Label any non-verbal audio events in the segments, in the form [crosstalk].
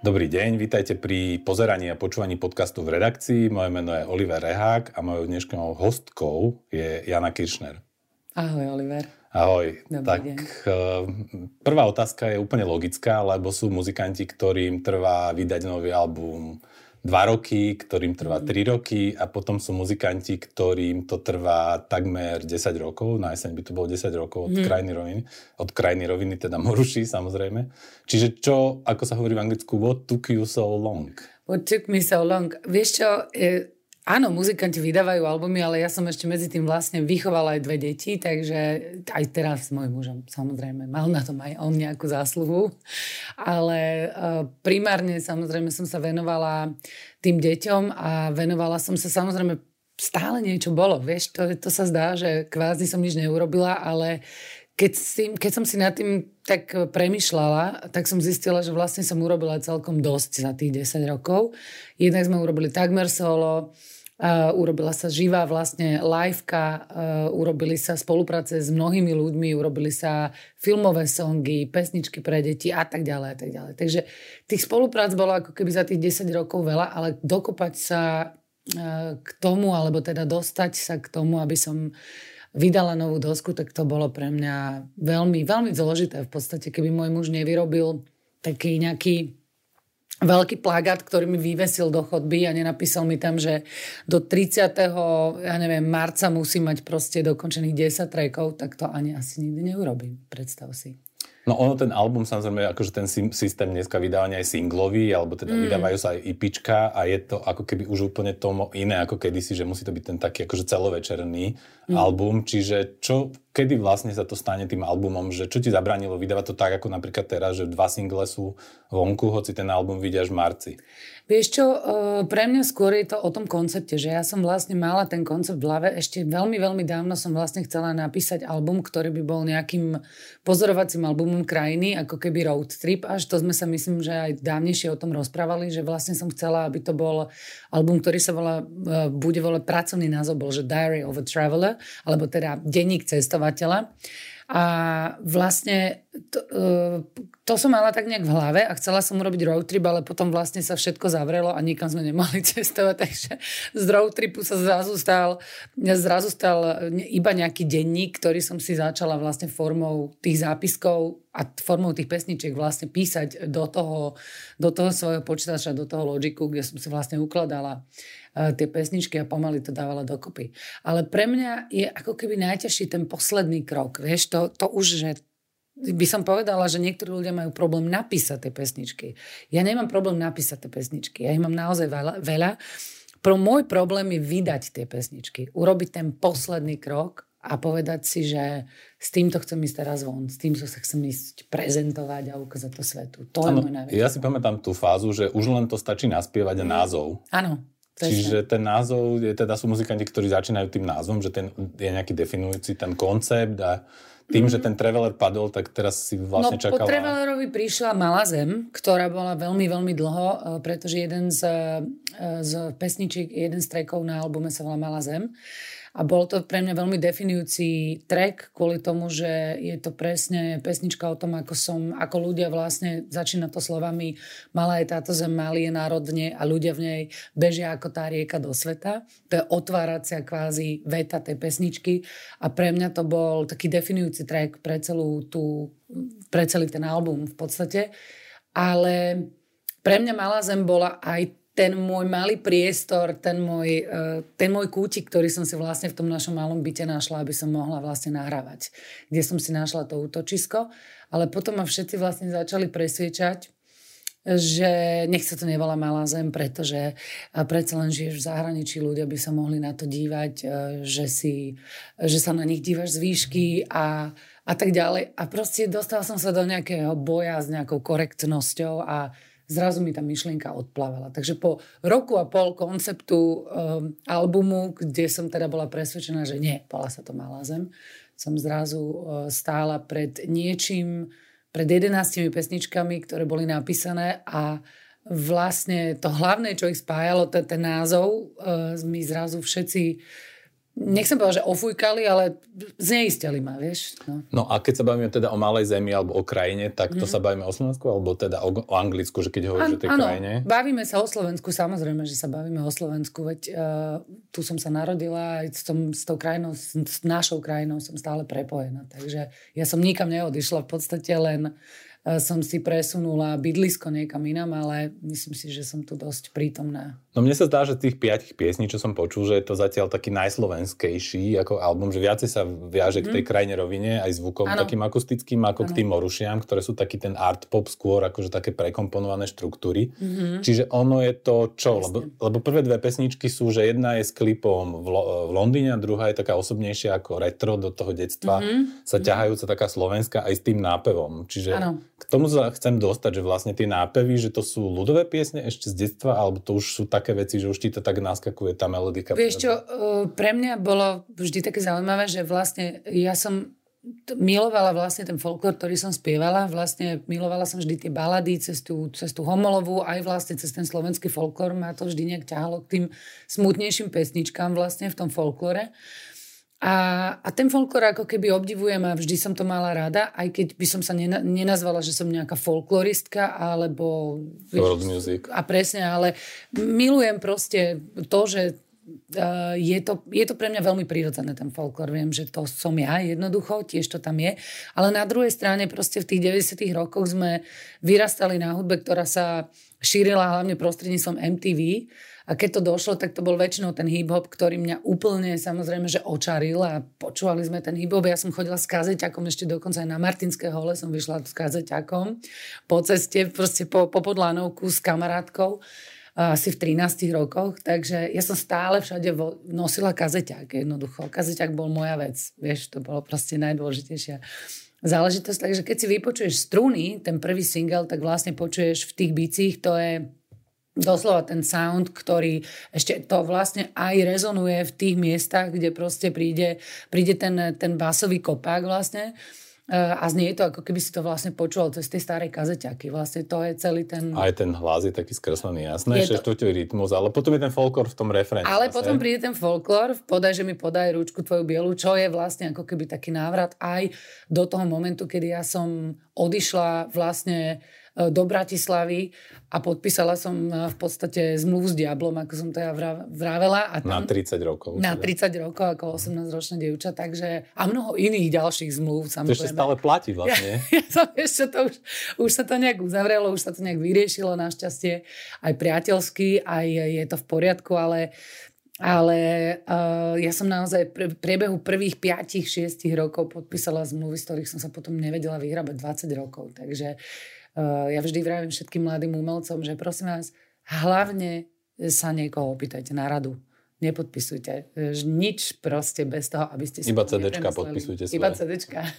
Dobrý deň, vítajte pri pozeraní a počúvaní podcastu v redakcii. Moje meno je Oliver Rehák a mojou dnešnou hostkou je Jana Kiršner. Ahoj, Oliver. Ahoj. Dobrý tak deň. eh, prvá otázka je úplne logická, lebo sú muzikanti, ktorým trvá vydať nový album 2 roky, ktorým trvá 3 roky a potom sú muzikanti, ktorým to trvá takmer 10 rokov, na jeseň by to bolo 10 rokov od Mhm. krajiny roviny, od krajiny roviny, teda Moruši samozrejme. Čiže čo, ako sa hovorí v anglicku, what took you so long? What took me so long? Vieš čo, e, áno, muzikanti vydávajú albumy, ale ja som ešte medzi tým vlastne vychovala aj dve deti, takže aj teraz s mojim mužom, samozrejme, mal na tom aj on nejakú zásluhu. Ale uh, primárne samozrejme som sa venovala tým deťom a venovala som sa samozrejme stále niečo bolo, vieš, to, to sa zdá, že kvázi som nič neurobila, ale keď, si, keď som si nad tým tak premyšľala, tak som zistila, že vlastne som urobila celkom dosť za tých 10 rokov. Jednak sme urobili takmer solo, urobila sa živá vlastne liveka, uh, urobili sa spolupráce s mnohými ľuďmi, urobili sa filmové songy, pesničky pre deti a tak ďalej a tak ďalej. Takže tých spoluprác bolo ako keby za tých 10 rokov veľa, ale dokopať sa uh, k tomu, alebo teda dostať sa k tomu, aby som vydala novú dosku, tak to bolo pre mňa veľmi, veľmi zložité. V podstate, keby môj muž nevyrobil taký nejaký veľký plagát, ktorý mi vyvesil do chodby a nenapísal mi tam, že do 30. ja neviem, marca musí mať proste dokončených 10 trackov, tak to ani asi nikdy neurobím. Predstav si. No ono ten album, samozrejme, akože ten sy- systém dneska vydávania je singlový, alebo teda mm. vydávajú sa aj IPčka a je to ako keby už úplne tomu iné ako kedysi, že musí to byť ten taký akože celovečerný mm. album. Čiže čo, kedy vlastne sa to stane tým albumom, že čo ti zabránilo vydávať to tak, ako napríklad teraz, že dva single sú vonku, hoci ten album až v marci? Vieš čo, e, pre mňa skôr je to o tom koncepte, že ja som vlastne mala ten koncept v hlave, ešte veľmi, veľmi dávno som vlastne chcela napísať album, ktorý by bol nejakým pozorovacím albumom krajiny, ako keby road trip, až to sme sa myslím, že aj dávnejšie o tom rozprávali, že vlastne som chcela, aby to bol album, ktorý sa volá, e, bude volať pracovný názov bol, že Diary of a Traveler, alebo teda denník cestovateľa. A vlastne to, e, to som mala tak nejak v hlave a chcela som urobiť road trip, ale potom vlastne sa všetko zavrelo a nikam sme nemohli [laughs] cestovať, takže z road tripu sa zrazu stal, zrazu stal iba nejaký denník, ktorý som si začala vlastne formou tých zápiskov a formou tých pesničiek vlastne písať do toho, do toho svojho počítača, do toho logiku, kde som si vlastne ukladala uh, tie pesničky a pomaly to dávala dokopy. Ale pre mňa je ako keby najťažší ten posledný krok. Vieš, to, to už, že by som povedala, že niektorí ľudia majú problém napísať tie pesničky. Ja nemám problém napísať tie pesničky. Ja ich mám naozaj veľa. veľa. Pro môj problém je vydať tie pesničky. Urobiť ten posledný krok a povedať si, že s týmto chcem ísť teraz von, s týmto sa chcem ísť prezentovať a ukázať to svetu. To ano, je môj najväčší. Ja si pamätám tú fázu, že už len to stačí naspievať a názov. Áno. Čiže ten názov, je, teda sú muzikanti, ktorí začínajú tým názvom, že ten je nejaký definujúci ten koncept a tým, že ten Traveler padol, tak teraz si vlastne no, čakala... po Travelerovi prišla Malá zem, ktorá bola veľmi, veľmi dlho, eh, pretože jeden z, eh, z pesničiek, jeden z trackov na albume sa volá Malá zem. A bol to pre mňa veľmi definujúci track kvôli tomu, že je to presne pesnička o tom, ako som, ako ľudia vlastne, začína to slovami malá je táto zem, malý je národne a ľudia v nej bežia ako tá rieka do sveta. To je otváracia kvázi veta tej pesničky a pre mňa to bol taký definujúci track pre celú tú, pre celý ten album v podstate. Ale pre mňa Malá zem bola aj ten môj malý priestor, ten môj, ten môj kútik, ktorý som si vlastne v tom našom malom byte našla, aby som mohla vlastne nahrávať. Kde som si našla to útočisko. Ale potom ma všetci vlastne začali presviečať, že nech sa to nevolá Malá zem, pretože predsa len žiješ v zahraničí, ľudia by sa mohli na to dívať, že, si, že sa na nich dívaš z výšky a, a tak ďalej. A proste dostala som sa do nejakého boja s nejakou korektnosťou a zrazu mi tá myšlienka odplavala. Takže po roku a pol konceptu um, albumu, kde som teda bola presvedčená, že nie, bola sa to Malá zem, som zrazu uh, stála pred niečím, pred 11 pesničkami, ktoré boli napísané a vlastne to hlavné, čo ich spájalo, ten, ten názov, uh, mi zrazu všetci nechcem povedať, že ofújkali, ale zneistili ma, vieš. No. no a keď sa bavíme teda o malej zemi alebo o krajine, tak to mm. sa bavíme o Slovensku alebo teda o, o Anglicku, že keď hovoríš o tej áno, krajine? bavíme sa o Slovensku, samozrejme, že sa bavíme o Slovensku, veď uh, tu som sa narodila aj som s tou krajinou, s, s našou krajinou som stále prepojená, takže ja som nikam neodišla, v podstate len E, som si presunula bydlisko niekam inam, ale myslím si, že som tu dosť prítomná. No mne sa zdá, že tých piatich piesní, čo som počul, že je to zatiaľ taký najslovenskejší ako album, že viacej sa viaže mm. k tej mhm. krajine rovine aj zvukom ano. takým akustickým ako ano. k tým morušiam, ktoré sú taký ten art pop skôr, akože také prekomponované štruktúry. Mm-hmm. Čiže ono je to čo? Lebo, lebo prvé dve pesničky sú, že jedna je s klipom v, Lo- v Londýne a druhá je taká osobnejšia ako retro do toho detstva, mm-hmm. sa ťahajúca taká slovenská aj s tým nápevom. Čiže ano. K tomu sa chcem dostať, že vlastne tie nápevy, že to sú ľudové piesne ešte z detstva, alebo to už sú také veci, že už ti to tak naskakuje tá melodika. Vieš čo, e, pre mňa bolo vždy také zaujímavé, že vlastne ja som milovala vlastne ten folklór, ktorý som spievala. Vlastne milovala som vždy tie balady cez tú, cez tú homolovú, aj vlastne cez ten slovenský folklór. Ma to vždy nejak ťahalo k tým smutnejším pesničkám vlastne v tom folklore. A, a ten folklór ako keby obdivujem a vždy som to mala rada, aj keď by som sa nena, nenazvala, že som nejaká folkloristka alebo... World music. A presne, ale milujem proste to, že uh, je, to, je to pre mňa veľmi prirodzené ten folklór. Viem, že to som ja jednoducho, tiež to tam je. Ale na druhej strane proste v tých 90 rokoch sme vyrastali na hudbe, ktorá sa šírila hlavne prostredníctvom MTV a keď to došlo, tak to bol väčšinou ten hip-hop, ktorý mňa úplne samozrejme, že očaril a počúvali sme ten hip-hop. Ja som chodila s kazeťakom, ešte dokonca aj na Martinské hole som vyšla s kazeťakom po ceste, proste po, po podlanovku s kamarátkou asi v 13 rokoch, takže ja som stále všade vo, nosila kazeťák jednoducho. Kazeťák bol moja vec, vieš, to bolo proste najdôležitejšia záležitosť. Takže keď si vypočuješ struny, ten prvý single, tak vlastne počuješ v tých bicích, to je doslova ten sound, ktorý ešte to vlastne aj rezonuje v tých miestach, kde proste príde, príde ten, ten basový kopák vlastne e, a znie to, ako keby si to vlastne počul cez tie staré kazeťaky. Vlastne to je celý ten... Aj ten hlas je taký skreslený, jasné, že to... rytmus, ale potom je ten folklor v tom refréne. Ale vlastne. potom príde ten folklor, podaj, že mi podaj ručku tvoju bielu, čo je vlastne ako keby taký návrat aj do toho momentu, kedy ja som odišla vlastne do Bratislavy a podpísala som e, v podstate zmluvu s Diablom, ako som to ja vravela. A tam, na 30 rokov. Na teda. 30 rokov ako 18-ročná dievča, takže a mnoho iných ďalších zmluv. Samozrejme. To ešte stále platí vlastne. Ja, [laughs] ja som ešte to už, už sa to nejak uzavrelo, už sa to nejak vyriešilo našťastie. Aj priateľsky, aj je to v poriadku, ale ale uh, ja som naozaj v priebehu prvých 5-6 rokov podpísala zmluvy, z ktorých som sa potom nevedela vyhrabať 20 rokov. Takže ja vždy vravím všetkým mladým umelcom, že prosím vás, hlavne sa niekoho opýtajte na radu nepodpisujte. Nič proste bez toho, aby ste si... Iba CDčka podpisujte svoje. Iba CDčka. [laughs]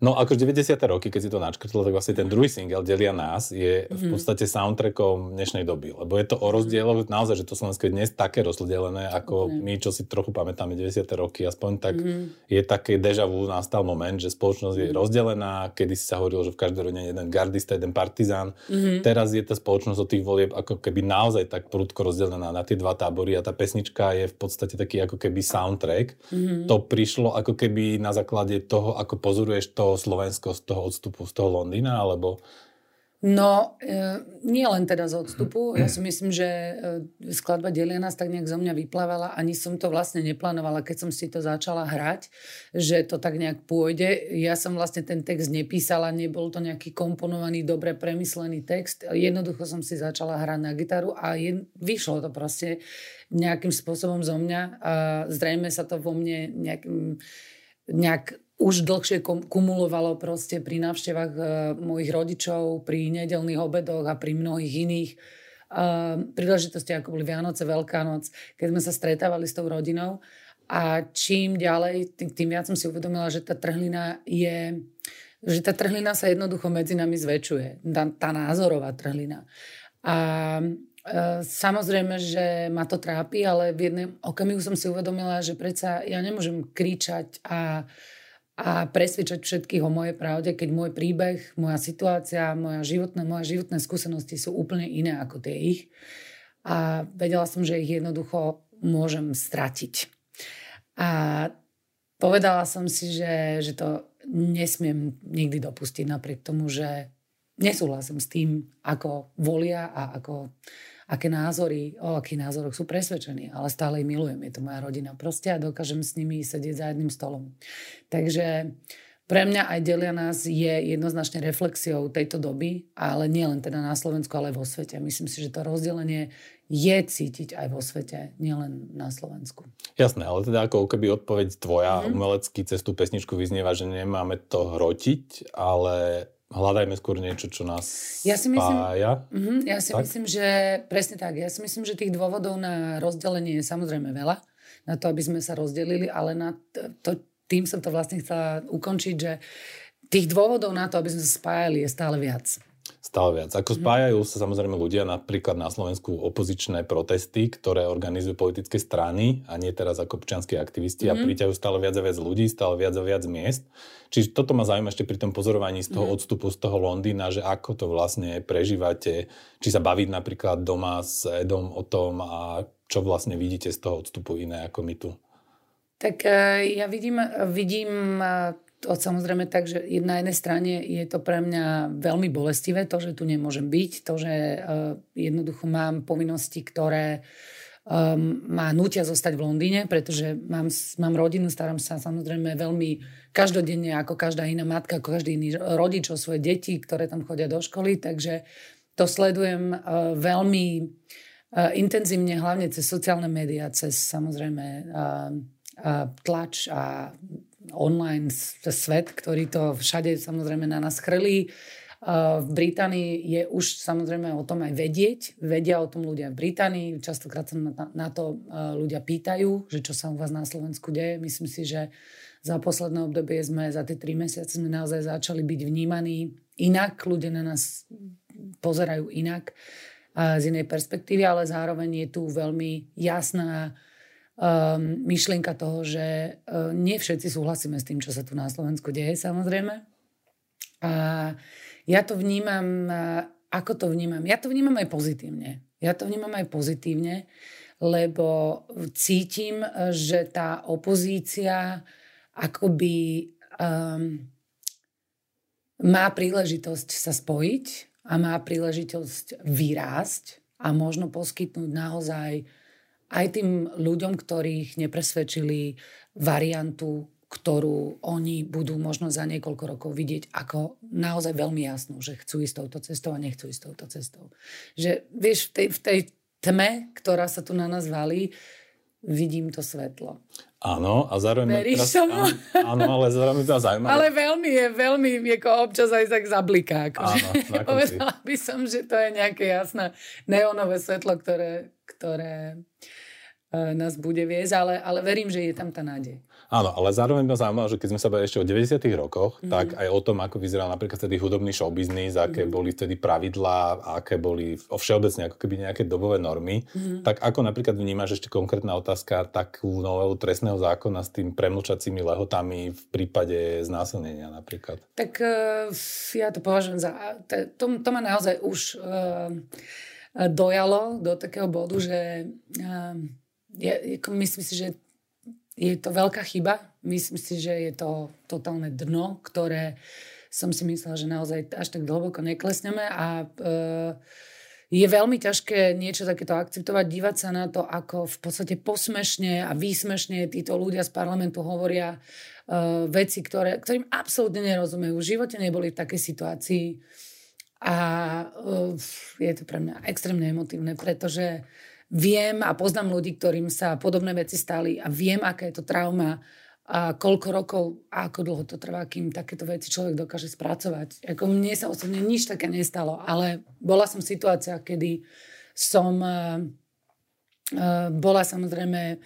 No akož 90. roky, keď si to načkrtlo, tak vlastne ten druhý single Delia nás je v mhm. podstate soundtrackom dnešnej doby. Lebo je to o rozdieloch, naozaj, že to Slovensko je dnes také rozdelené, ako mm. my, čo si trochu pamätáme 90. roky, aspoň tak mm. je také deja vu, nastal moment, že spoločnosť je mhm. rozdelená, kedy si sa hovorilo, že v každej rodine jeden gardista, jeden partizán. Mm. Teraz je tá spoločnosť od tých volieb ako keby naozaj tak prudko rozdelená na tie dva tábory a tá pesnička je v podstate taký ako keby soundtrack. Mm-hmm. To prišlo ako keby na základe toho, ako pozoruješ to Slovensko z toho odstupu z toho Londýna, alebo No, e, nie len teda z odstupu. Ja si myslím, že e, skladba Delia nás tak nejak zo mňa vyplávala. Ani som to vlastne neplánovala, keď som si to začala hrať, že to tak nejak pôjde. Ja som vlastne ten text nepísala, nebol to nejaký komponovaný, dobre premyslený text. Jednoducho som si začala hrať na gitaru a je, vyšlo to proste nejakým spôsobom zo mňa. A zrejme sa to vo mne nejakým, nejak už dlhšie kumulovalo proste pri návštevách uh, mojich rodičov, pri nedelných obedoch a pri mnohých iných uh, príležitosti, ako boli Vianoce, Veľká noc, keď sme sa stretávali s tou rodinou. A čím ďalej, tým, tým viac som si uvedomila, že tá trhlina je že tá trhlina sa jednoducho medzi nami zväčšuje. Tá, tá názorová trhlina. A e, samozrejme, že ma to trápi, ale v jednom okamihu som si uvedomila, že predsa ja nemôžem kričať a a presvedčať všetkých o mojej pravde, keď môj príbeh, moja situácia, moja životné, moje životné skúsenosti sú úplne iné ako tie ich. A vedela som, že ich jednoducho môžem stratiť. A povedala som si, že, že to nesmiem nikdy dopustiť napriek tomu, že nesúhlasím s tým, ako volia a ako, aké názory, o akých názoroch sú presvedčení, ale stále ich milujem, je to moja rodina proste a dokážem s nimi sedieť za jedným stolom. Takže pre mňa aj delia nás je jednoznačne reflexiou tejto doby, ale nie len teda na Slovensku, ale aj vo svete. Myslím si, že to rozdelenie je cítiť aj vo svete, nielen na Slovensku. Jasné, ale teda ako keby odpoveď tvoja mm-hmm. umelecký cez tú pesničku vyznieva, že nemáme to hrotiť, ale hľadajme skôr niečo, čo nás ja si myslím, spája. Mm-hmm, ja si tak? myslím, že presne tak. Ja si myslím, že tých dôvodov na rozdelenie je samozrejme veľa, na to, aby sme sa rozdelili, ale na to, tým som to vlastne chcela ukončiť, že tých dôvodov na to, aby sme sa spájali, je stále viac. Stále viac. Ako mhm. spájajú sa samozrejme ľudia, napríklad na Slovensku opozičné protesty, ktoré organizujú politické strany a nie teraz ako občianskí aktivisti mm-hmm. a mhm. príťajú stále viac a viac ľudí, stále viac a viac miest. Čiže toto ma zaujíma ešte pri tom pozorovaní z toho mm-hmm. odstupu z toho Londýna, že ako to vlastne prežívate, či sa baviť napríklad doma s Edom o tom a čo vlastne vidíte z toho odstupu iné ako my tu. Tak e, ja vidím, vidím e, to samozrejme tak, že na jednej strane je to pre mňa veľmi bolestivé, to, že tu nemôžem byť, to, že e, jednoducho mám povinnosti, ktoré um, ma nutia zostať v Londýne, pretože mám, mám rodinu, starám sa samozrejme veľmi každodenne, ako každá iná matka, ako každý iný rodič o svoje deti, ktoré tam chodia do školy, takže to sledujem uh, veľmi uh, intenzívne, hlavne cez sociálne médiá, cez samozrejme uh, tlač a online svet, ktorý to všade samozrejme na nás chrlí. V Británii je už samozrejme o tom aj vedieť. Vedia o tom ľudia v Británii. Častokrát sa na, to ľudia pýtajú, že čo sa u vás na Slovensku deje. Myslím si, že za posledné obdobie sme, za tie tri mesiace sme naozaj začali byť vnímaní inak. Ľudia na nás pozerajú inak z inej perspektívy, ale zároveň je tu veľmi jasná um, myšlienka toho, že uh, nie všetci súhlasíme s tým, čo sa tu na Slovensku deje, samozrejme. A ja to vnímam, uh, ako to vnímam? Ja to vnímam aj pozitívne. Ja to vnímam aj pozitívne, lebo cítim, že tá opozícia akoby um, má príležitosť sa spojiť a má príležitosť vyrásť a možno poskytnúť naozaj aj tým ľuďom, ktorých nepresvedčili variantu, ktorú oni budú možno za niekoľko rokov vidieť ako naozaj veľmi jasnú, že chcú ísť touto cestou a nechcú ísť touto cestou. Že vieš, v tej, v tej tme, ktorá sa tu na nás valí, vidím to svetlo. Áno, a zároveň... Veríš teraz, áno, áno, ale zároveň to zaujímavé. Ale veľmi je, veľmi ako občas aj tak zabliká. Akože. Áno, [laughs] Povedala by som, že to je nejaké jasné neonové svetlo, ktoré, ktoré E, nás bude viesť, ale, ale verím, že je tam tá nádej. Áno, ale zároveň ma zaujímalo, že keď sme sa bavili ešte o 90 rokoch, mm-hmm. tak aj o tom, ako vyzeral napríklad vtedy hudobný showbiznis, aké mm-hmm. boli vtedy pravidlá, aké boli o všeobecne ako keby nejaké dobové normy, mm-hmm. tak ako napríklad vnímaš ešte konkrétna otázka takú novelu trestného zákona s tým premlčacími lehotami v prípade znásilnenia napríklad? Tak uh, ja to považujem za... To, to ma naozaj už uh, dojalo do takého bodu, že uh, ja, myslím si, že je to veľká chyba. Myslím si, že je to totálne dno, ktoré som si myslela, že naozaj až tak hlboko neklesneme a e, je veľmi ťažké niečo takéto akceptovať, dívať sa na to, ako v podstate posmešne a výsmešne títo ľudia z parlamentu hovoria uh, veci, ktoré, ktorým absolútne nerozumejú. V živote neboli v takej situácii a uh, je to pre mňa extrémne emotívne, pretože viem a poznám ľudí, ktorým sa podobné veci stali a viem, aká je to trauma a koľko rokov a ako dlho to trvá, kým takéto veci človek dokáže spracovať. Ako mne sa osobne nič také nestalo, ale bola som v situáciách, kedy som uh, uh, bola samozrejme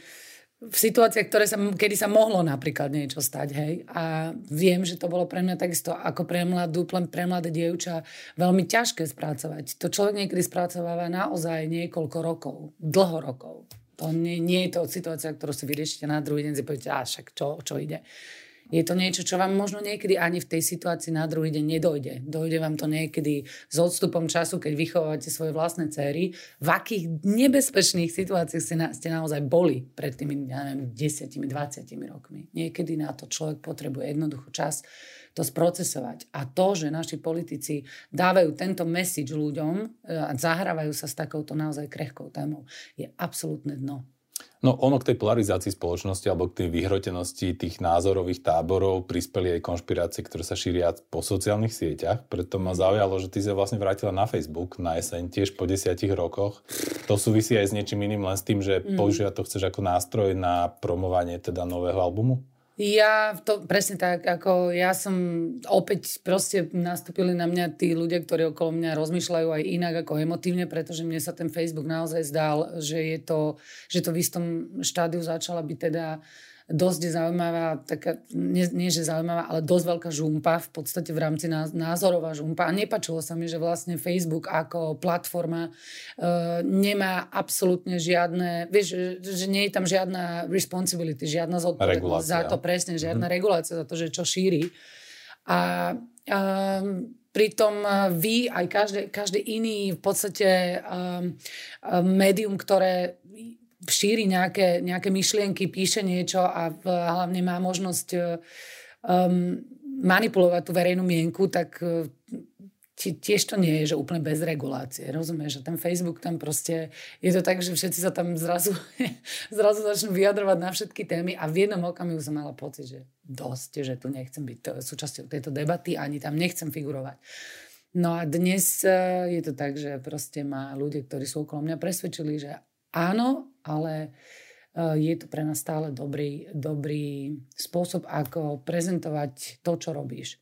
v situáciách, ktoré sa, kedy sa mohlo napríklad niečo stať, hej. A viem, že to bolo pre mňa takisto ako pre mladú, pre mladé dievča veľmi ťažké spracovať. To človek niekedy spracováva naozaj niekoľko rokov, dlho rokov. To nie, nie je to situácia, ktorú si vyriešite na druhý deň, si poviete, a však čo, čo ide. Je to niečo, čo vám možno niekedy ani v tej situácii na druhý deň nedojde. Dojde vám to niekedy s odstupom času, keď vychovávate svoje vlastné céry. V akých nebezpečných situáciách ste, na, ste naozaj boli pred tými, ja neviem, 10, 20 rokmi. Niekedy na to človek potrebuje jednoducho čas to sprocesovať. A to, že naši politici dávajú tento message ľuďom e, a zahrávajú sa s takouto naozaj krehkou témou, je absolútne dno. No ono k tej polarizácii spoločnosti alebo k tej vyhrotenosti tých názorových táborov prispeli aj konšpirácie, ktoré sa šíria po sociálnych sieťach. Preto ma zaujalo, že ty sa vlastne vrátila na Facebook na jeseň tiež po desiatich rokoch. To súvisí aj s niečím iným, len s tým, že mm. používať to chceš ako nástroj na promovanie teda nového albumu? Ja to presne tak, ako ja som opäť proste nastúpili na mňa tí ľudia, ktorí okolo mňa rozmýšľajú aj inak ako emotívne, pretože mne sa ten Facebook naozaj zdal, že je to, že to v istom štádiu začala byť teda uh, dosť zaujímavá, taká, nie, nie že zaujímavá, ale dosť veľká žumpa, v podstate v rámci názorová žumpa. A nepačilo sa mi, že vlastne Facebook ako platforma uh, nemá absolútne žiadne, vieš, že, že nie je tam žiadna responsibility, žiadna zodpovednosť za to, presne, žiadna mm-hmm. regulácia za to, že čo šíri. A um, Pritom vy, aj každý, každý iný v podstate um, médium, ktoré šíri nejaké, nejaké myšlienky, píše niečo a hlavne má možnosť e, um, manipulovať tú verejnú mienku, tak uh, tiež to nie je, že úplne bez regulácie. Rozumieš, že ten Facebook tam proste, je to tak, že všetci sa tam zrazu, [laughs] zrazu začnú vyjadrovať na všetky témy a v jednom okamihu som mala pocit, že dosť, že tu nechcem byť súčasťou tejto debaty, ani tam nechcem figurovať. No a dnes e, je to tak, že proste ma ľudia, ktorí sú okolo mňa presvedčili, že áno, ale eh, je to pre nás stále dobrý, dobrý spôsob, ako prezentovať to, čo robíš.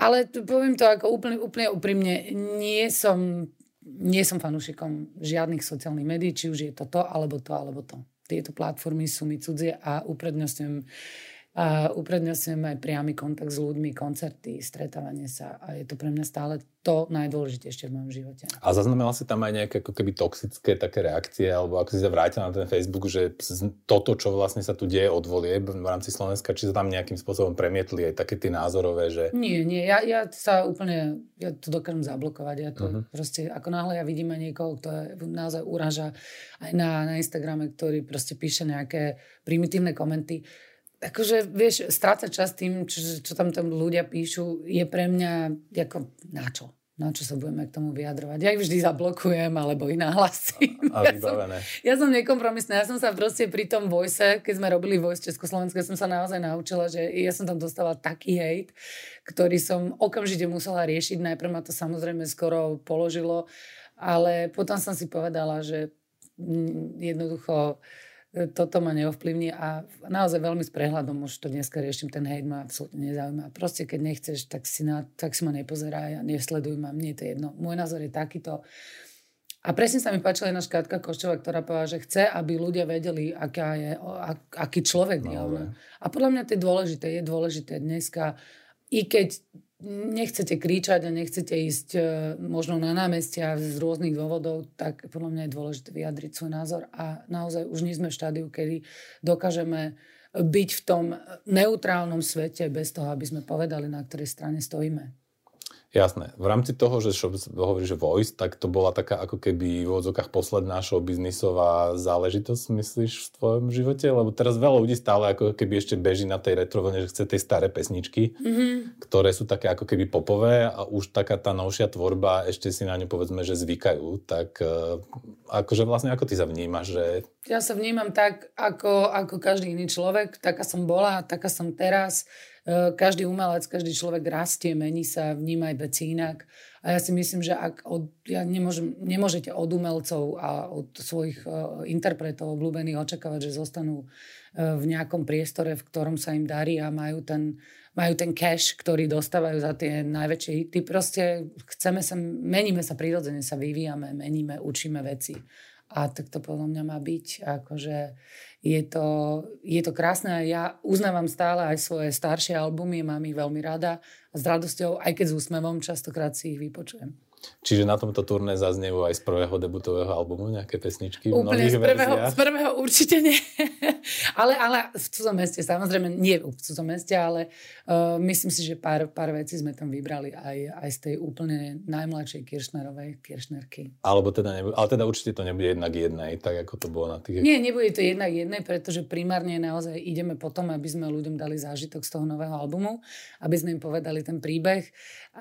Ale poviem to ako úplne, úplne úprimne, nie som, nie som fanúšikom žiadnych sociálnych médií, či už je to to, alebo to, alebo to. Tieto platformy sú mi cudzie a uprednostňujem a uprednostňujem aj priamy kontakt s ľuďmi, koncerty, stretávanie sa a je to pre mňa stále to najdôležitejšie v mojom živote. A zaznamenala si tam aj nejaké ako keby toxické také reakcie, alebo ako si sa vrátila na ten Facebook, že toto, čo vlastne sa tu deje od volieb v rámci Slovenska, či sa tam nejakým spôsobom premietli aj také tie názorové, že... Nie, nie, ja, ja sa úplne, ja to dokážem zablokovať, ja to uh-huh. proste, ako náhle ja vidím niekoho, kto je, naozaj uraža aj na, na Instagrame, ktorý proste píše nejaké primitívne komenty, akože, vieš, strácať čas tým, čo, čo tam tam ľudia píšu, je pre mňa ako na čo? Na čo sa budeme k tomu vyjadrovať? Ja ich vždy zablokujem, alebo i nahlasím. A ja som, ja som nekompromisná. Ja som sa proste pri tom Voice, keď sme robili Voice Československé, som sa naozaj naučila, že ja som tam dostala taký hejt, ktorý som okamžite musela riešiť. Najprv ma to samozrejme skoro položilo, ale potom som si povedala, že jednoducho toto ma neovplyvní a naozaj veľmi s prehľadom už to dneska riešim, ten hejt ma absolútne nezaujíma. Proste keď nechceš, tak si, na, tak si ma nepozeraj a nesleduj ma, mne je to jedno. Môj názor je takýto. A presne sa mi páčila jedna škátka Koščova, ktorá povedala, že chce, aby ľudia vedeli, aká je, ak, aký človek je. No, a podľa mňa to je dôležité. Je dôležité dneska, i keď nechcete kričať a nechcete ísť e, možno na námestia z rôznych dôvodov, tak podľa mňa je dôležité vyjadriť svoj názor a naozaj už nie sme v štádiu, kedy dokážeme byť v tom neutrálnom svete bez toho, aby sme povedali, na ktorej strane stojíme. Jasné. V rámci toho, že hovorí, že voice, tak to bola taká ako keby v odzokách posledná show biznisová záležitosť, myslíš, v tvojom živote? Lebo teraz veľa ľudí stále ako keby ešte beží na tej retrovene, že chce tie staré pesničky, mm-hmm. ktoré sú také ako keby popové a už taká tá novšia tvorba, ešte si na ňu povedzme, že zvykajú. Tak e, akože vlastne ako ty sa vnímaš? Že... Ja sa vnímam tak, ako, ako každý iný človek. Taká som bola, taká som teraz každý umelec, každý človek rastie, mení sa, vníma aj veci inak. A ja si myslím, že ak od, ja nemôžem, nemôžete od umelcov a od svojich uh, interpretov obľúbených očakávať, že zostanú uh, v nejakom priestore, v ktorom sa im darí a majú ten, majú ten cash, ktorý dostávajú za tie najväčšie hity. Proste chceme sa, meníme sa prirodzene, sa vyvíjame, meníme, učíme veci. A tak to podľa mňa má byť. Akože je to, je to krásne ja uznávam stále aj svoje staršie albumy, mám ich veľmi rada a s radosťou, aj keď s úsmevom, častokrát si ich vypočujem. Čiže na tomto turné zaznievajú aj z prvého debutového albumu nejaké pesničky v Úplne z prvého, z prvého určite nie. [laughs] ale, ale v cudzom meste, samozrejme nie v cudzom meste, ale uh, myslím si, že pár, pár vecí sme tam vybrali aj, aj z tej úplne najmladšej Kiršnerovej, Kiršnerky. Alebo teda, nebude, ale teda určite to nebude jednak jednej, tak ako to bolo na tých... Nie, nebude to jednak jednej, pretože primárne naozaj ideme potom, aby sme ľuďom dali zážitok z toho nového albumu, aby sme im povedali ten príbeh,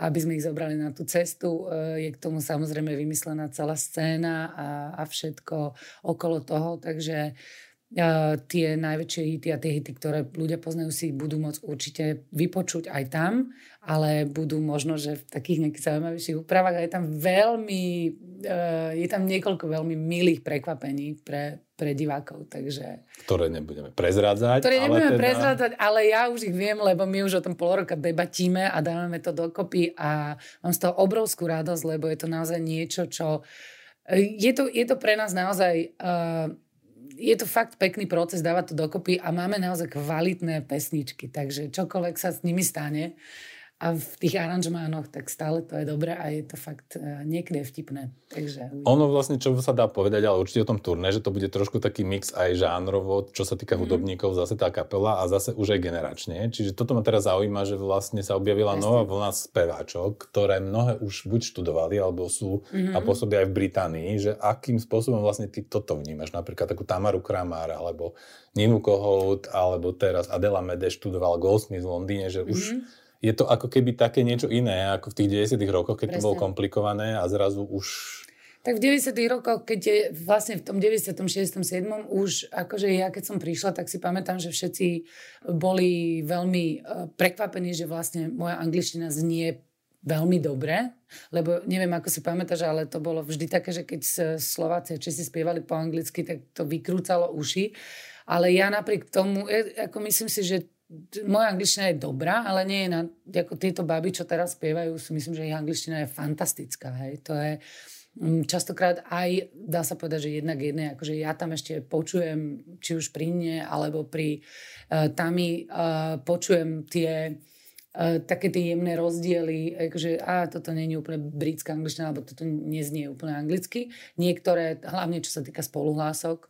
aby sme ich zobrali na tú cestu. Uh, je k tomu samozrejme vymyslená celá scéna a, a všetko okolo toho, takže tie najväčšie hity a tie hity, ktoré ľudia poznajú, si budú môcť určite vypočuť aj tam, ale budú možno, že v takých nejakých zaujímavejších úpravách a je tam veľmi, je tam niekoľko veľmi milých prekvapení pre, pre divákov, takže... Ktoré nebudeme prezrádzať. Ktoré nebudeme teda... prezrádzať, ale ja už ich viem, lebo my už o tom pol roka debatíme a dávame to dokopy a mám z toho obrovskú radosť, lebo je to naozaj niečo, čo... Je to, je to pre nás naozaj... Uh, je to fakt pekný proces dávať to dokopy a máme naozaj kvalitné pesničky, takže čokoľvek sa s nimi stane, a v tých aranžmánoch, tak stále to je dobré a je to fakt uh, niekde vtipné. Takže... Ono vlastne, čo sa dá povedať, ale určite o tom turné, že to bude trošku taký mix aj žánrovo, čo sa týka mm. hudobníkov, zase tá kapela a zase už aj generačne. Čiže toto ma teraz zaujíma, že vlastne sa objavila Jasne. nová vlna speváčok, ktoré mnohé už buď študovali, alebo sú mm-hmm. a pôsobia aj v Británii, že akým spôsobom vlastne ty toto vnímaš, napríklad takú Tamaru Kramár, alebo Ninu Kohout, alebo teraz Adela Mede študovala Goldsmith v Londýne, že už mm-hmm je to ako keby také niečo iné, ako v tých 90 rokoch, keď Presne. to bolo komplikované a zrazu už... Tak v 90 rokoch, keď je vlastne v tom 96. 7. už, akože ja keď som prišla, tak si pamätám, že všetci boli veľmi e, prekvapení, že vlastne moja angličtina znie veľmi dobre, lebo neviem, ako si pamätáš, ale to bolo vždy také, že keď Slováci či si spievali po anglicky, tak to vykrúcalo uši. Ale ja napriek tomu, ako myslím si, že moja angličtina je dobrá, ale nie je na, ako tieto baby, čo teraz spievajú, si myslím, že ich angličtina je fantastická, hej. To je mm, častokrát aj, dá sa povedať, že jednak jedné, akože ja tam ešte počujem, či už pri mne, alebo pri uh, Tami, uh, počujem tie uh, také tie jemné rozdiely, akože a toto nie je úplne britská angličtina, alebo toto neznie úplne anglicky. Niektoré, hlavne čo sa týka spoluhlások,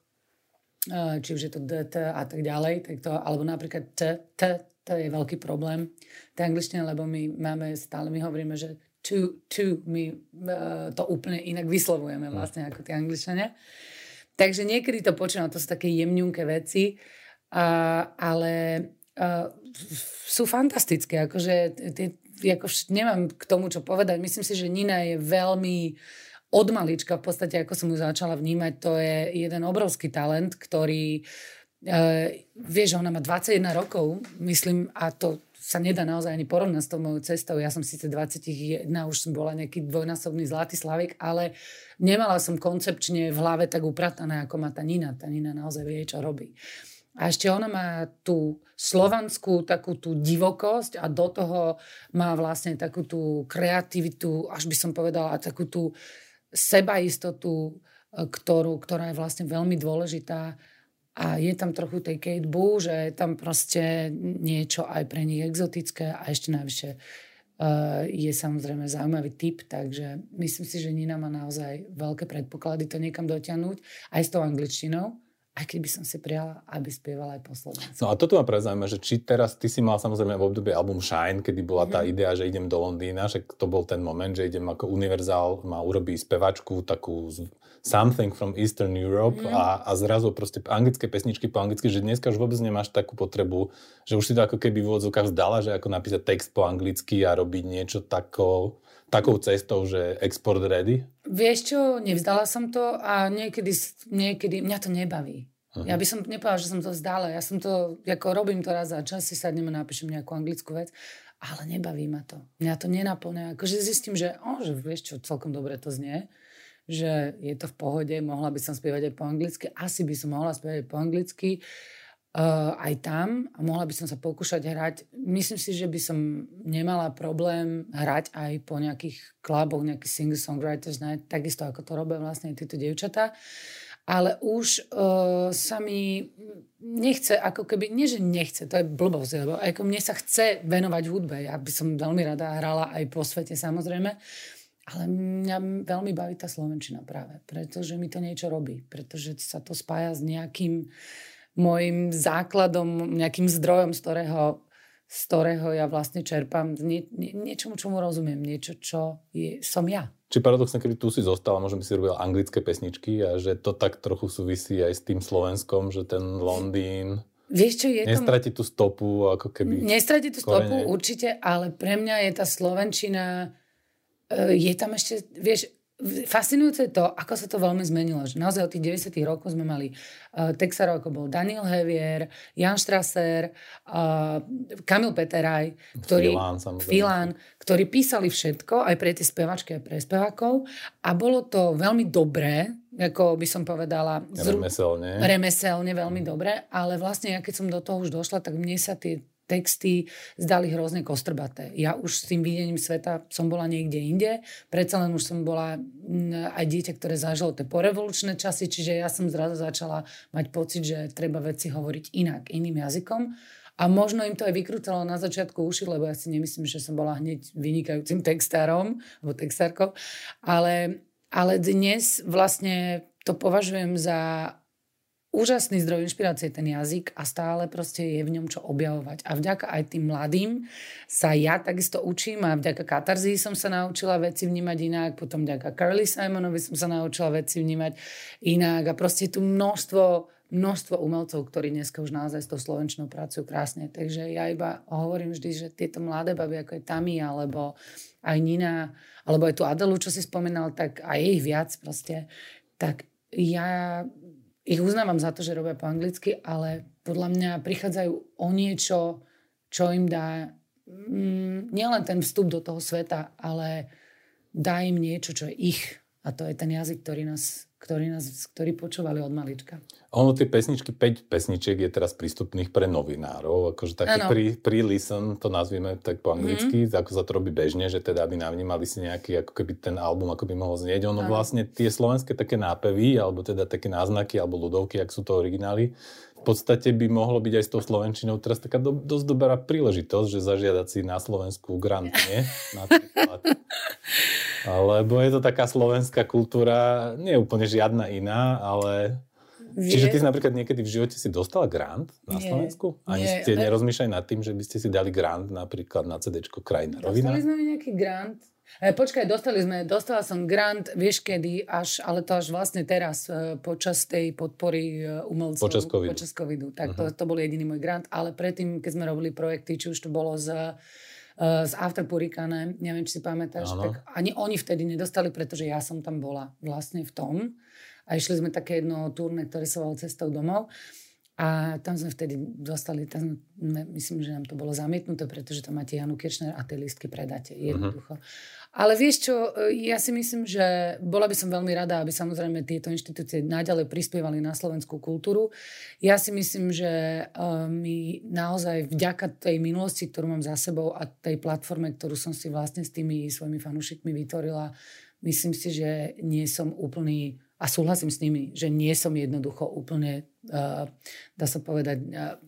či už je to DT a tak ďalej, tak to, alebo napríklad T, T, to je veľký problém tej angličtine, lebo my máme, stále my hovoríme, že to, to, my uh, to úplne inak vyslovujeme hm. vlastne ako tie angličania. Takže niekedy to počúvam, to sú také jemňunké veci, uh, ale uh, sú fantastické, akože tie, ako nemám k tomu čo povedať. Myslím si, že Nina je veľmi uh, od malička, v podstate ako som ju začala vnímať, to je jeden obrovský talent, ktorý, e, vieš, ona má 21 rokov, myslím, a to sa nedá naozaj ani porovnať s tou mojou cestou. Ja som síce 21, už som bola nejaký dvojnásobný zlatý slavik, ale nemala som koncepčne v hlave tak upratané, ako má tá Nina. Tá Nina naozaj vie, čo robí. A ešte ona má tú slovanskú takú tú divokosť a do toho má vlastne takú tú kreativitu, až by som povedala, takú tú sebaistotu, e, ktorú, ktorá je vlastne veľmi dôležitá. A je tam trochu tej Kate Boo, že je tam proste niečo aj pre nich exotické a ešte najvyššie uh, je samozrejme zaujímavý typ, takže myslím si, že Nina má naozaj veľké predpoklady to niekam dotiahnuť aj s tou angličtinou aj keď by som si prijala, aby spievala aj po slovensku. No a toto ma prezaujíma, že či teraz ty si mal samozrejme v období album Shine, kedy bola tá mm. idea, že idem do Londýna, že to bol ten moment, že idem ako univerzál, má urobí spevačku takú something from Eastern Europe mm. a, a zrazu proste anglické pesničky po anglicky, že dneska už vôbec nemáš takú potrebu, že už si to ako keby v úvodzovkách vzdala, že ako napísať text po anglicky a robiť niečo tako, takou cestou, že export ready? Vieš čo, nevzdala som to a niekedy, niekedy mňa to nebaví. Uh-huh. Ja by som nepovedala, že som to vzdala. Ja som to, ako robím to raz za čas, si sadnem a napíšem nejakú anglickú vec, ale nebaví ma to. Mňa to nenaplňa. Akože zistím, že, oh, že vieš čo, celkom dobre to znie, že je to v pohode, mohla by som spievať aj po anglicky, asi by som mohla spievať aj po anglicky, uh, aj tam a mohla by som sa pokúšať hrať. Myslím si, že by som nemala problém hrať aj po nejakých kluboch, nejakých singer-songwriters night, takisto ako to robia vlastne títo dievčatá. Uh, ale už uh, sa mi nechce, ako keby, nie že nechce, to je blbosť, lebo ako mne sa chce venovať hudbe. Ja by som veľmi rada hrala aj po svete samozrejme, ale mňa veľmi baví tá Slovenčina práve, pretože mi to niečo robí, pretože sa to spája s nejakým môjim základom, nejakým zdrojom, z ktorého, z ktorého ja vlastne čerpám nie, nie, niečomu, čomu rozumiem, niečo, čo je, som ja. Či paradoxne, keby tu si zostala, možno by si robila anglické pesničky a že to tak trochu súvisí aj s tým Slovenskom, že ten Londýn... Vieš čo, je Nestratí tú stopu, ako keby... Nestratí tú stopu, určite, ale pre mňa je tá Slovenčina... E, je tam ešte, vieš, fascinujúce je to, ako sa to veľmi zmenilo. Že naozaj od tých 90 rokov sme mali uh, Texarov, ako bol Daniel Hevier, Jan Strasser, uh, Kamil Peteraj, ktorý, Filan, ktorí písali všetko, aj pre tie spevačky, aj pre spevákov. A bolo to veľmi dobré, ako by som povedala... Remeselne. Remeselne veľmi dobre, ale vlastne ja keď som do toho už došla, tak mne sa tie texty zdali hrozne kostrbaté. Ja už s tým videním sveta som bola niekde inde, predsa len už som bola mm, aj dieťa, ktoré zažilo tie porevolučné časy, čiže ja som zrazu začala mať pocit, že treba veci hovoriť inak, iným jazykom. A možno im to aj vykrúcalo na začiatku uši, lebo ja si nemyslím, že som bola hneď vynikajúcim textárom alebo textárkou. Ale, ale dnes vlastne to považujem za úžasný zdroj inšpirácie ten jazyk a stále proste je v ňom čo objavovať. A vďaka aj tým mladým sa ja takisto učím a vďaka katarzii som sa naučila veci vnímať inak, potom vďaka Carly Simonovi som sa naučila veci vnímať inak a proste tu množstvo množstvo umelcov, ktorí dneska už naozaj s tou slovenčnou pracujú krásne. Takže ja iba hovorím vždy, že tieto mladé baby, ako je Tami, alebo aj Nina, alebo aj tu Adelu, čo si spomínal, tak aj ich viac proste, tak ja ich uznávam za to, že robia po anglicky, ale podľa mňa prichádzajú o niečo, čo im dá mm, nielen ten vstup do toho sveta, ale dá im niečo, čo je ich. A to je ten jazyk, ktorý nás ktorí, nás, ktorí počúvali od malička. Ono, tie pesničky, 5 pesničiek je teraz prístupných pre novinárov, akože taký pre, pre listen, to nazvieme tak po anglicky, mm-hmm. ako sa to robí bežne, že teda aby navnímali si nejaký, ako keby ten album, ako by mohol znieť. Ono ano. vlastne tie slovenské také nápevy, alebo teda také náznaky, alebo ľudovky, ak sú to originály, v podstate by mohlo byť aj s tou Slovenčinou teraz taká do, dosť dobrá príležitosť, že zažiadať si na Slovensku grant, nie? [laughs] Lebo je to taká slovenská kultúra, nie je úplne žiadna iná, ale... Vie. Čiže ty si napríklad niekedy v živote si dostala grant na nie, Slovensku? Ani nie, ste nerozmýšľali nad tým, že by ste si dali grant napríklad na CD Krajina rovina? Dostali sme nejaký grant, E, počkaj, dostali sme, dostala som grant, vieš kedy, až, ale to až vlastne teraz, e, počas tej podpory e, umelcov. Počas covidu. Počas covidu. Tak uh-huh. to, to bol jediný môj grant, ale predtým, keď sme robili projekty, či už to bolo z, z After Purikane, neviem, či si pamätáš, ano. tak ani oni vtedy nedostali, pretože ja som tam bola vlastne v tom. A išli sme také jedno turné, ktoré sa volalo Cestou domov. A tam sme vtedy dostali, tam, myslím, že nám to bolo zamietnuté, pretože tam máte Janu Kirchner a tie listky predáte. Mhm. Jednoducho. Uh-huh. Ale vieš čo, e, ja si myslím, že bola by som veľmi rada, aby samozrejme tieto inštitúcie naďalej prispievali na slovenskú kultúru. Ja si myslím, že e, my naozaj vďaka tej minulosti, ktorú mám za sebou a tej platforme, ktorú som si vlastne s tými svojimi fanúšikmi vytvorila, myslím si, že nie som úplný a súhlasím s nimi, že nie som jednoducho úplne, uh, dá sa povedať, uh,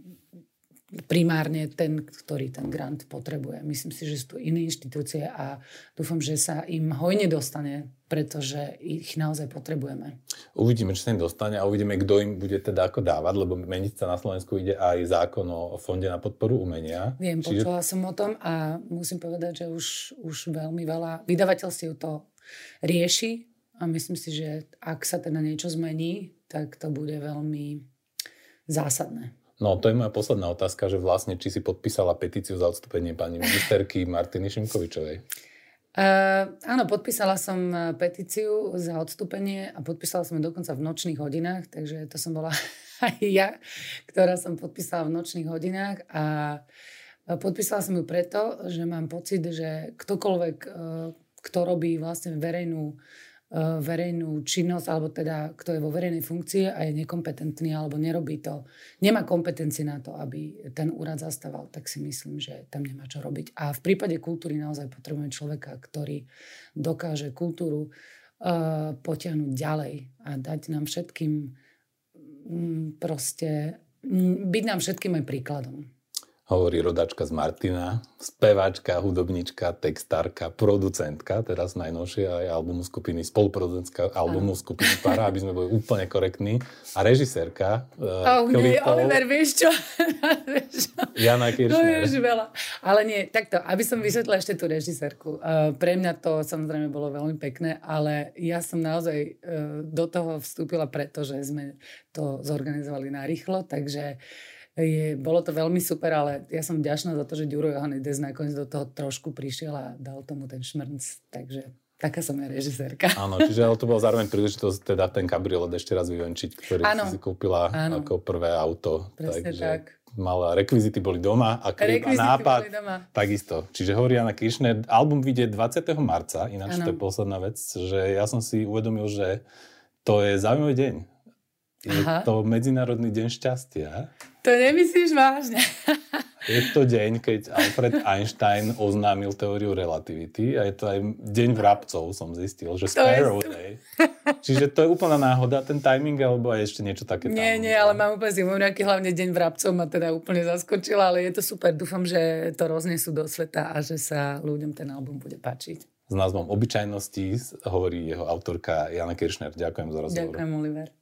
primárne ten, ktorý ten grant potrebuje. Myslím si, že sú tu iné inštitúcie a dúfam, že sa im hojne dostane, pretože ich naozaj potrebujeme. Uvidíme, či sa im dostane a uvidíme, kto im bude teda ako dávať, lebo meniť sa na Slovensku ide aj zákon o Fonde na podporu umenia. Viem, Čiže... počula som o tom a musím povedať, že už, už veľmi veľa vydavateľstiev to rieši a myslím si, že ak sa teda niečo zmení, tak to bude veľmi zásadné. No, to je moja posledná otázka, že vlastne, či si podpísala petíciu za odstúpenie pani ministerky Martiny Šimkovičovej. Uh, áno, podpísala som e, petíciu za odstúpenie a podpísala som ju dokonca v nočných hodinách, takže to som bola [laughs] aj ja, ktorá som podpísala v nočných hodinách a podpísala som ju preto, že mám pocit, že ktokoľvek, e, kto robí vlastne verejnú Eh, verejnú činnosť, alebo teda kto je vo verejnej funkcii a je nekompetentný alebo nerobí to, nemá kompetencie na to, aby ten úrad zastával, tak si myslím, že tam nemá čo robiť. A v prípade kultúry naozaj potrebujeme človeka, ktorý dokáže kultúru uh, potiahnuť ďalej a dať nám všetkým um, proste, byť nám všetkým aj príkladom. Hovorí rodačka z Martina, speváčka, hudobnička, textárka, producentka, teraz najnovšie aj albumu skupiny, spoluproducentka albumu skupiny Para, aby sme boli úplne korektní, a režisérka uh, oh, nie, Oliver, [laughs] vieš čo? Jana Kiršner. No, veľa. Ale nie, takto, aby som vysvetlila ešte tú režisérku. Uh, pre mňa to samozrejme bolo veľmi pekné, ale ja som naozaj uh, do toho vstúpila preto, že sme to zorganizovali narýchlo, takže je, bolo to veľmi super, ale ja som vďačná za to, že Ďuro Johanides nakoniec do toho trošku prišiel a dal tomu ten šmrnc, takže taká som ja režisérka. [laughs] Áno, čiže ale to bolo zároveň príležitosť teda ten kabriolet ešte raz vyvenčiť, ktorý ano. si kúpila ano. ako prvé auto. Presne takže tak. Mala, rekvizity boli doma a, klip, a nápad doma. takisto. Čiže hovorí Jana Kiršner, album vyjde 20. marca, ináč ano. to je posledná vec, že ja som si uvedomil, že to je zaujímavý deň. Je Aha. to Medzinárodný deň šťastia. To nemyslíš vážne. Je to deň, keď Alfred Einstein oznámil teóriu relativity a je to aj deň vrabcov, som zistil, že Sparrow Day. Čiže to je úplná náhoda, ten timing, alebo aj ešte niečo také tam? Nie, nie, ale mám úplne nejaký hlavne deň vrabcov ma teda úplne zaskočila, ale je to super. Dúfam, že to roznesú do sveta a že sa ľuďom ten album bude páčiť. S názvom Obyčajnosti hovorí jeho autorka Jana Kiršner. Ďakujem za rozhovor. Ďakujem, Oliver.